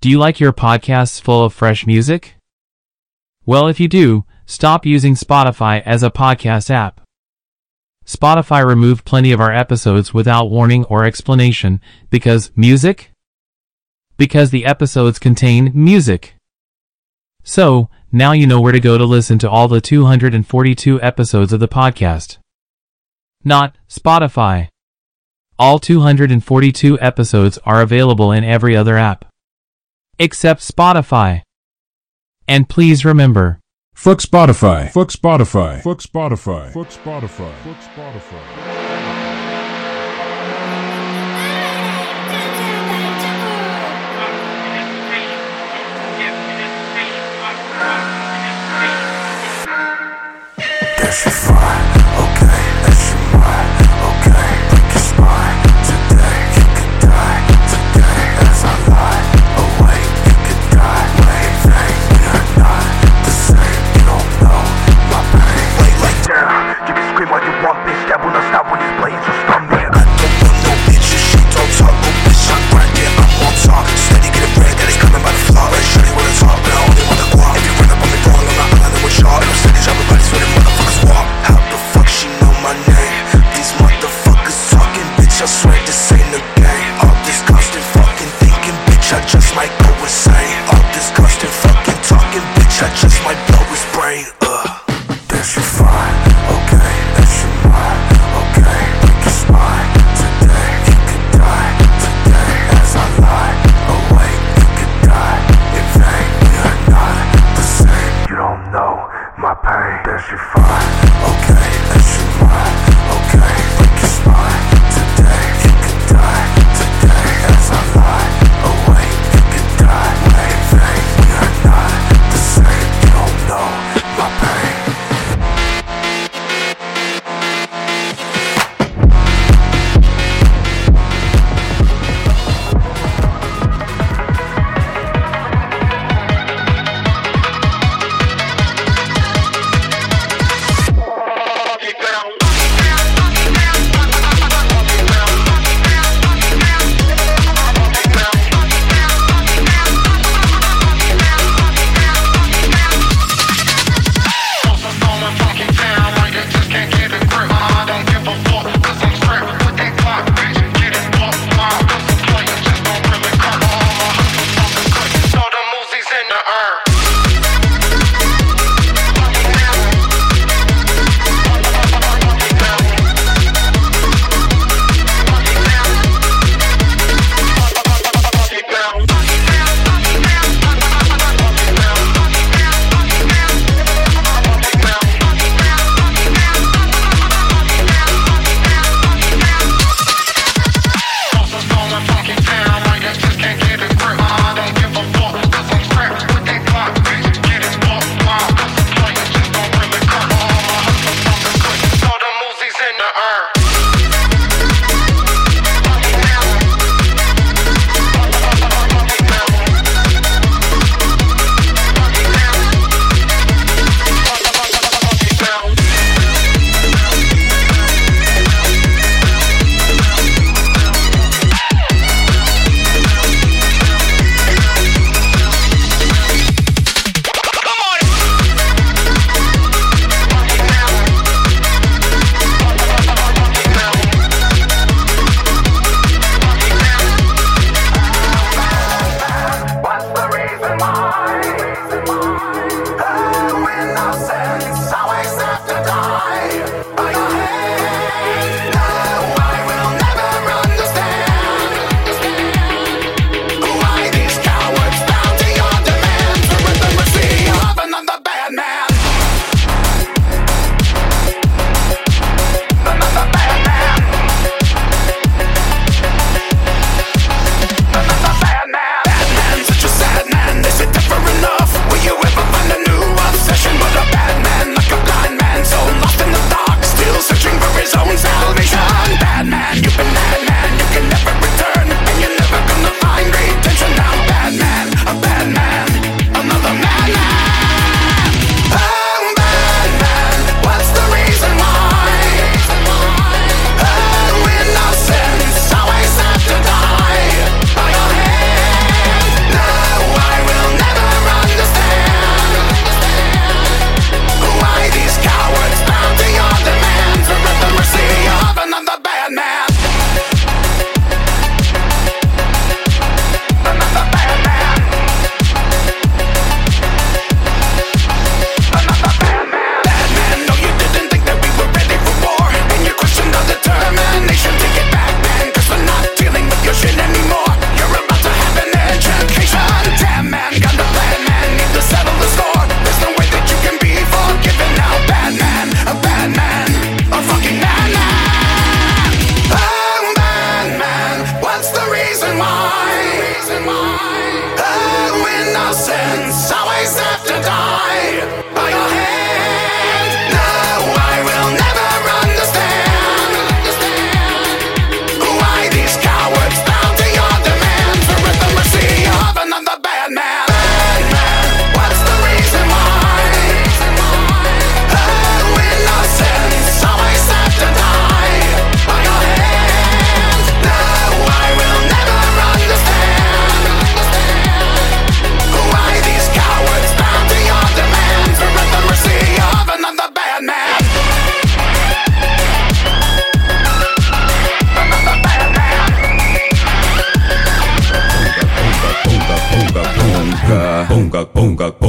Do you like your podcasts full of fresh music? Well, if you do, stop using Spotify as a podcast app. Spotify removed plenty of our episodes without warning or explanation because music? Because the episodes contain music. So, now you know where to go to listen to all the 242 episodes of the podcast. Not Spotify. All 242 episodes are available in every other app except Spotify. And please remember, fuck Spotify, fuck Spotify, fuck Spotify, fuck Spotify, fuck Spotify.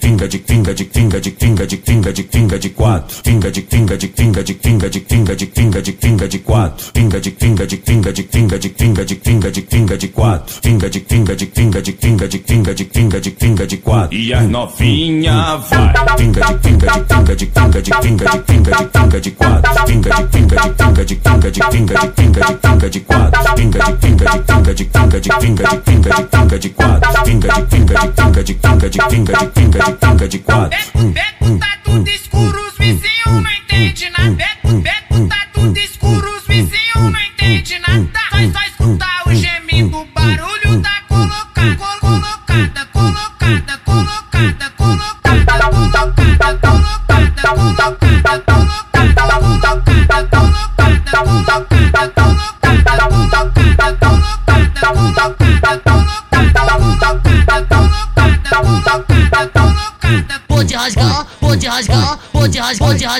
finga de finga de finga de finga de finga de finga de quatro. Finga de finga de finga de finga de finga de finga de finga de quatro. Finga de finga de finga de finga de finga de finga de finga de quatro. Finga de finga de finga de finga de finga de finga de finga de quatro. E as novinha vai. Finga de finga de finga de finga de finga de finga de finga de quatro. Finga de finga de finga de finga de finga de finga de finga de quatro. Finga de finga de finga de finga de finga de finga de finga de quatro. Finga de finga de finga de finga de finga de finga de fica de quatro. Hum, hum. hum, hum, hum.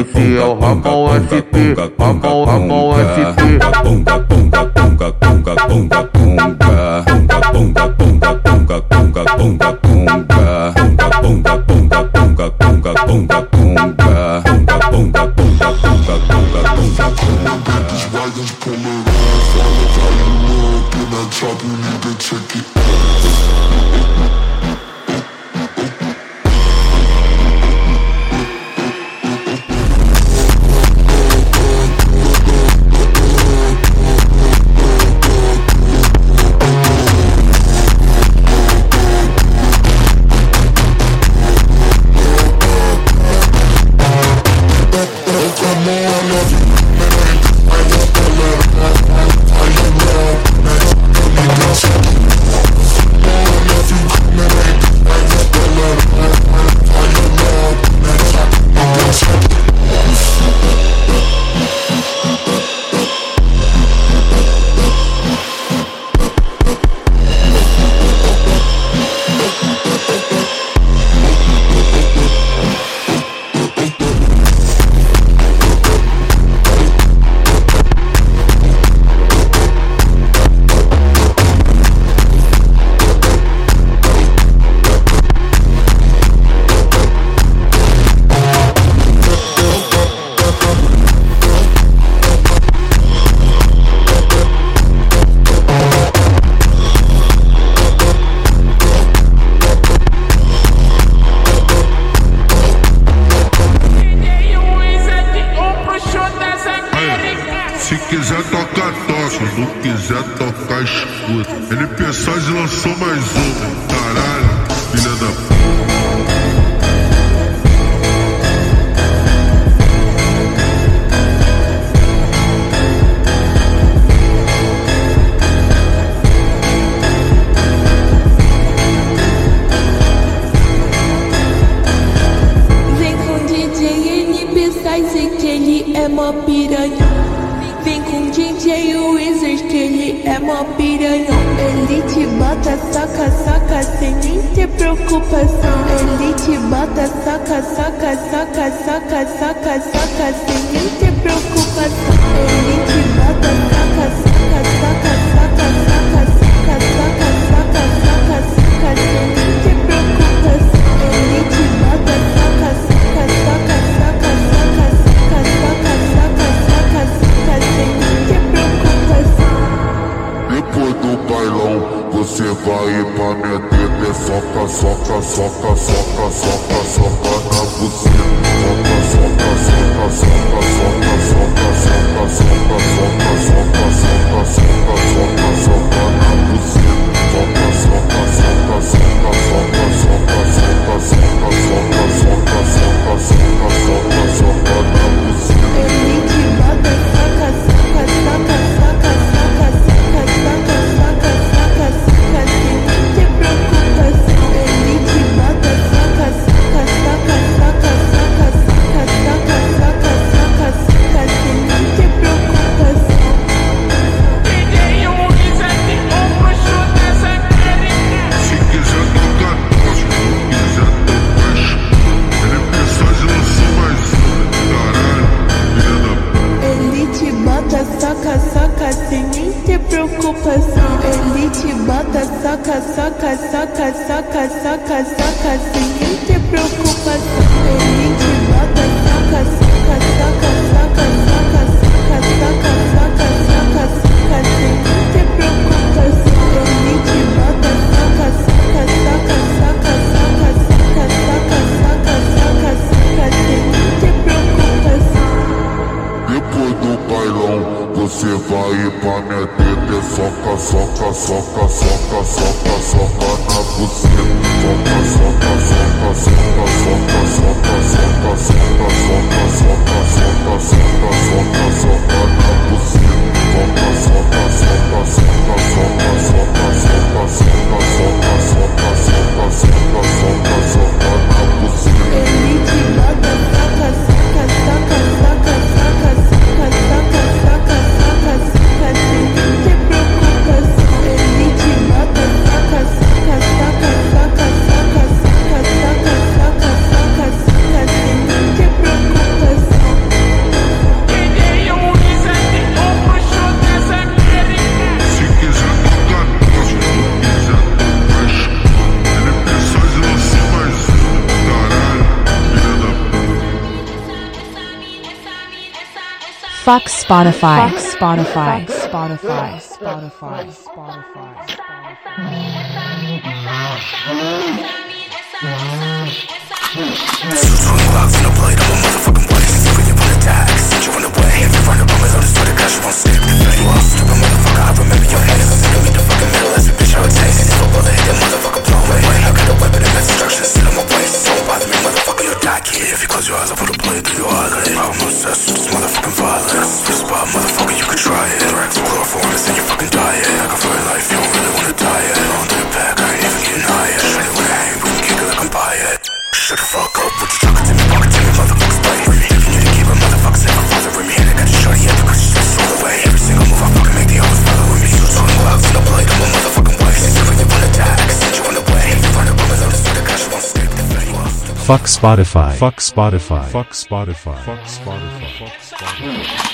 Esse é o Ramon SP, Ramon, Ramon SP. Quiser tocar, escuta. NP Saz lançou mais uma. was Spotify. Fuck Spotify. Spotify. Spotify. Spotify. Twenty clocks in the plate, I'm a motherfucking waste. When you put a tag, send you on the way. If you run up on me, load swear to God, you won't stick the face. You all stupid motherfucker, I remember your head. If I make meet the fucking middle, that's a bitch I would taste. And if a bullet hit that motherfucker, blow away. I got a weapon and that's destruction, still in my waist. Don't bother me, motherfucker, you'll die. If you close your eyes, I'll put a blade through your eyelid. I'm obsessed with this motherfucking violence. Spot, motherfucker, you could try it. Direct chloroform, it's in your fucking diet. I got your life, you don't really wanna die yet. On to the back, I ain't even getting high yet. Shawty wanna hang, we can kick it I'm by it. Shut the fuck up, put your chocolate in me, pocket to me, motherfuckers play. If you need to keep a motherfucker safe, I'm bothering me. I got your shorty at the she's just all the. Every single move I fucking make, they always following me. You in the blade, I'm a Fuck Spotify. Fuck Spotify. Fuck Spotify. Fuck Spotify. Fuck Spotify.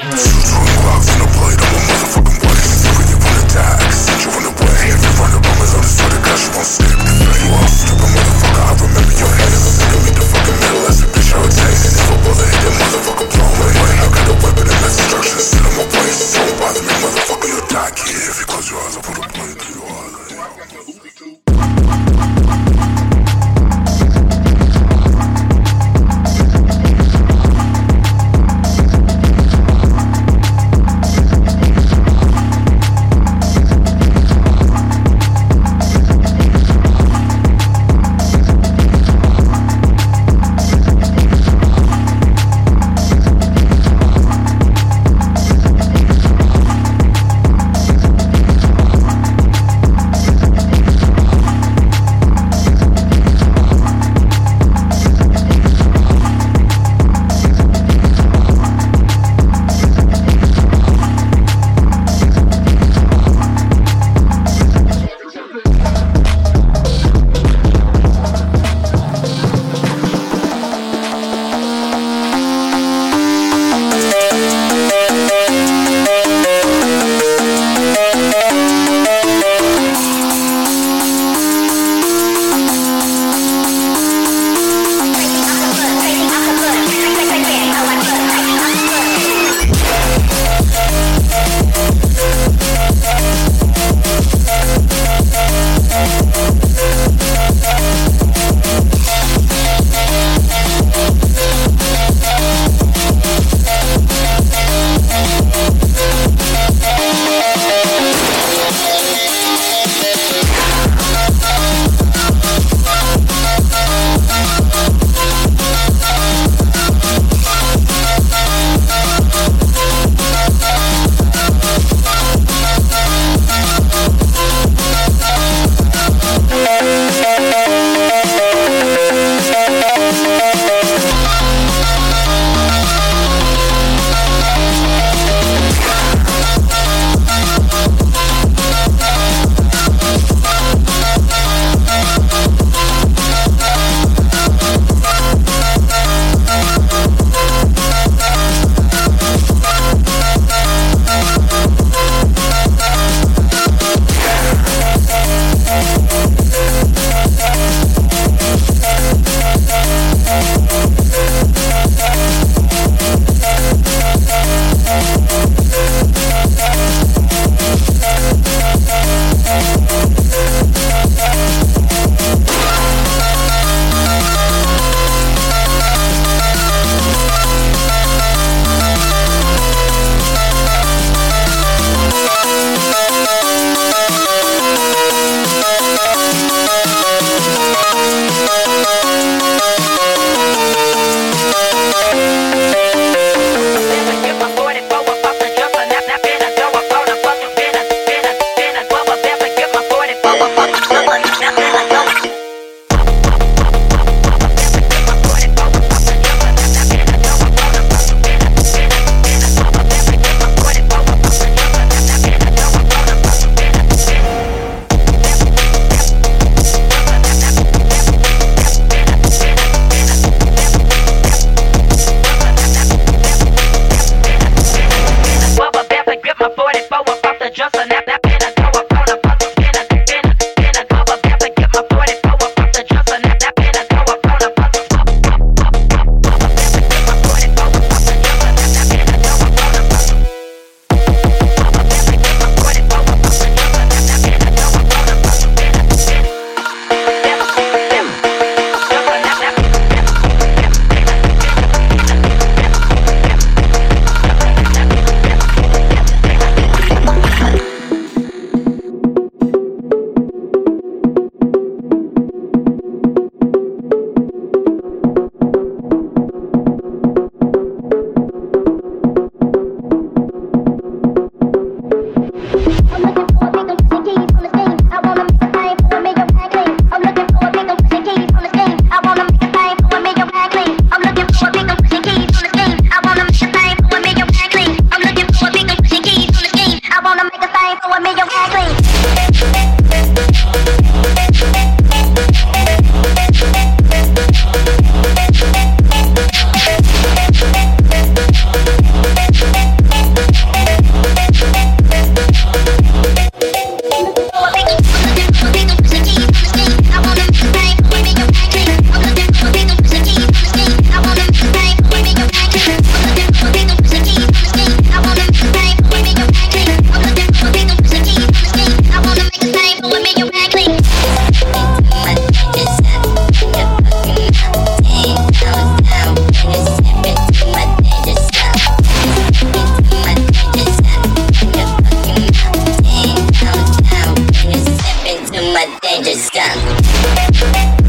my danger zone.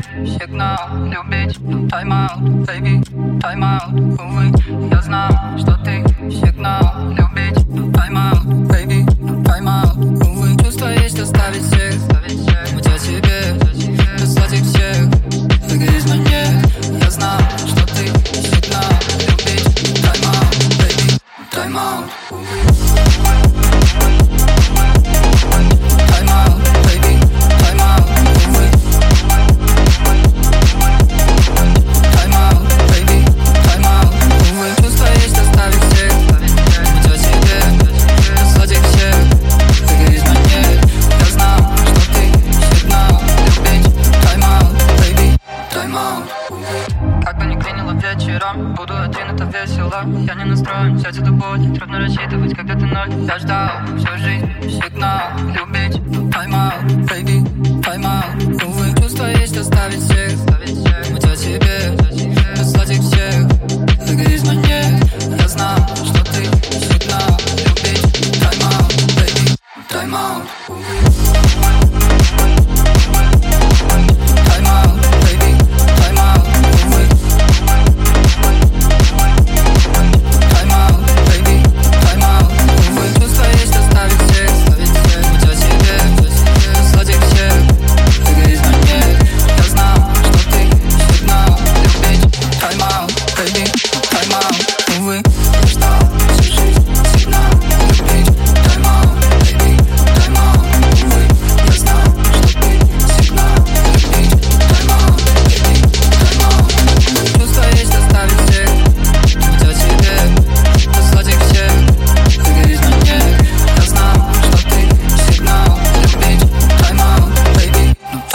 сигнал любить Тайм-аут, baby, тайм-аут, увы Я знал, что ты сигнал любить Тайм-аут, baby, тайм-аут, Я ждал всю жизнь сигнал любить. Тайм-аут, baby, тайм-аут, увы Чувство есть оставить всех, уйти тебе, писать их всех. Выгоришь мне, я знал,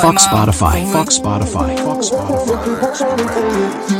Fuck Spotify. Fuck Spotify. Fuck Spotify. Spotify.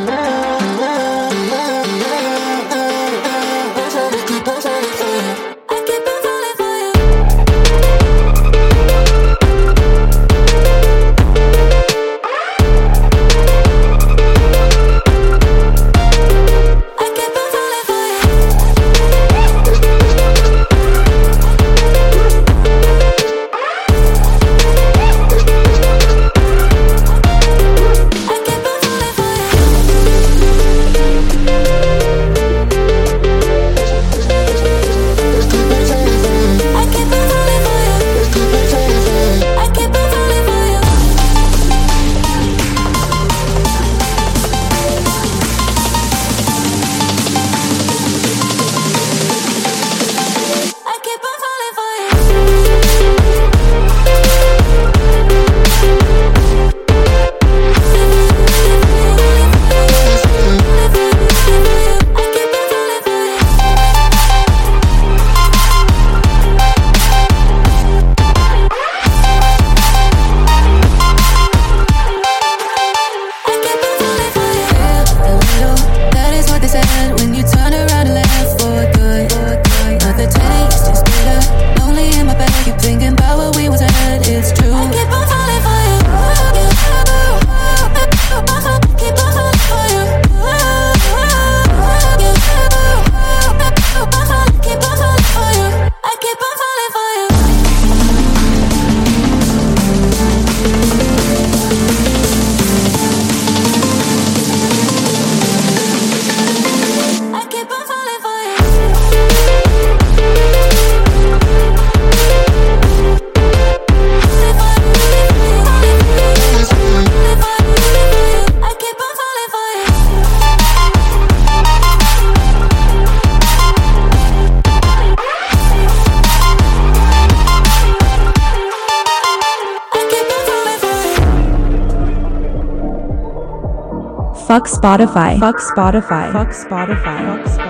Fuck Spotify. Fuck Spotify. Fuck Spotify. Fuck Spotify.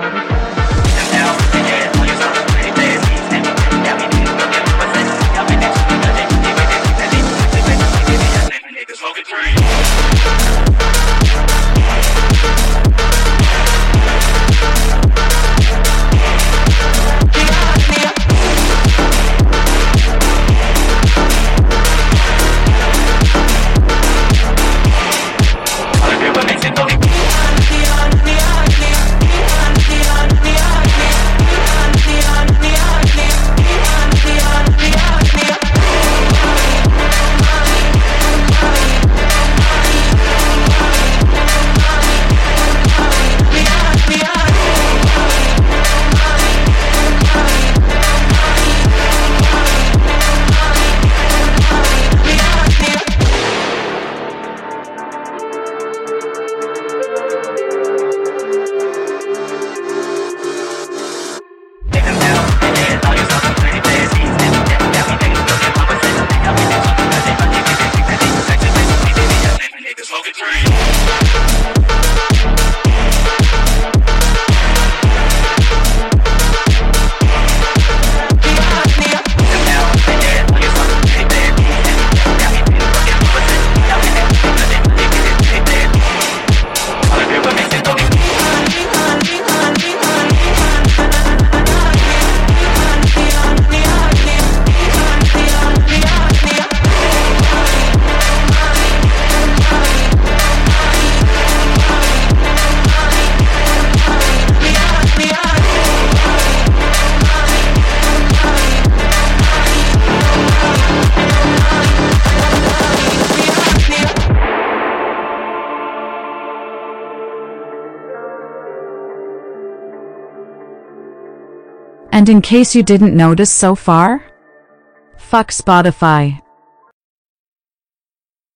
And in case you didn't notice so far, fuck Spotify.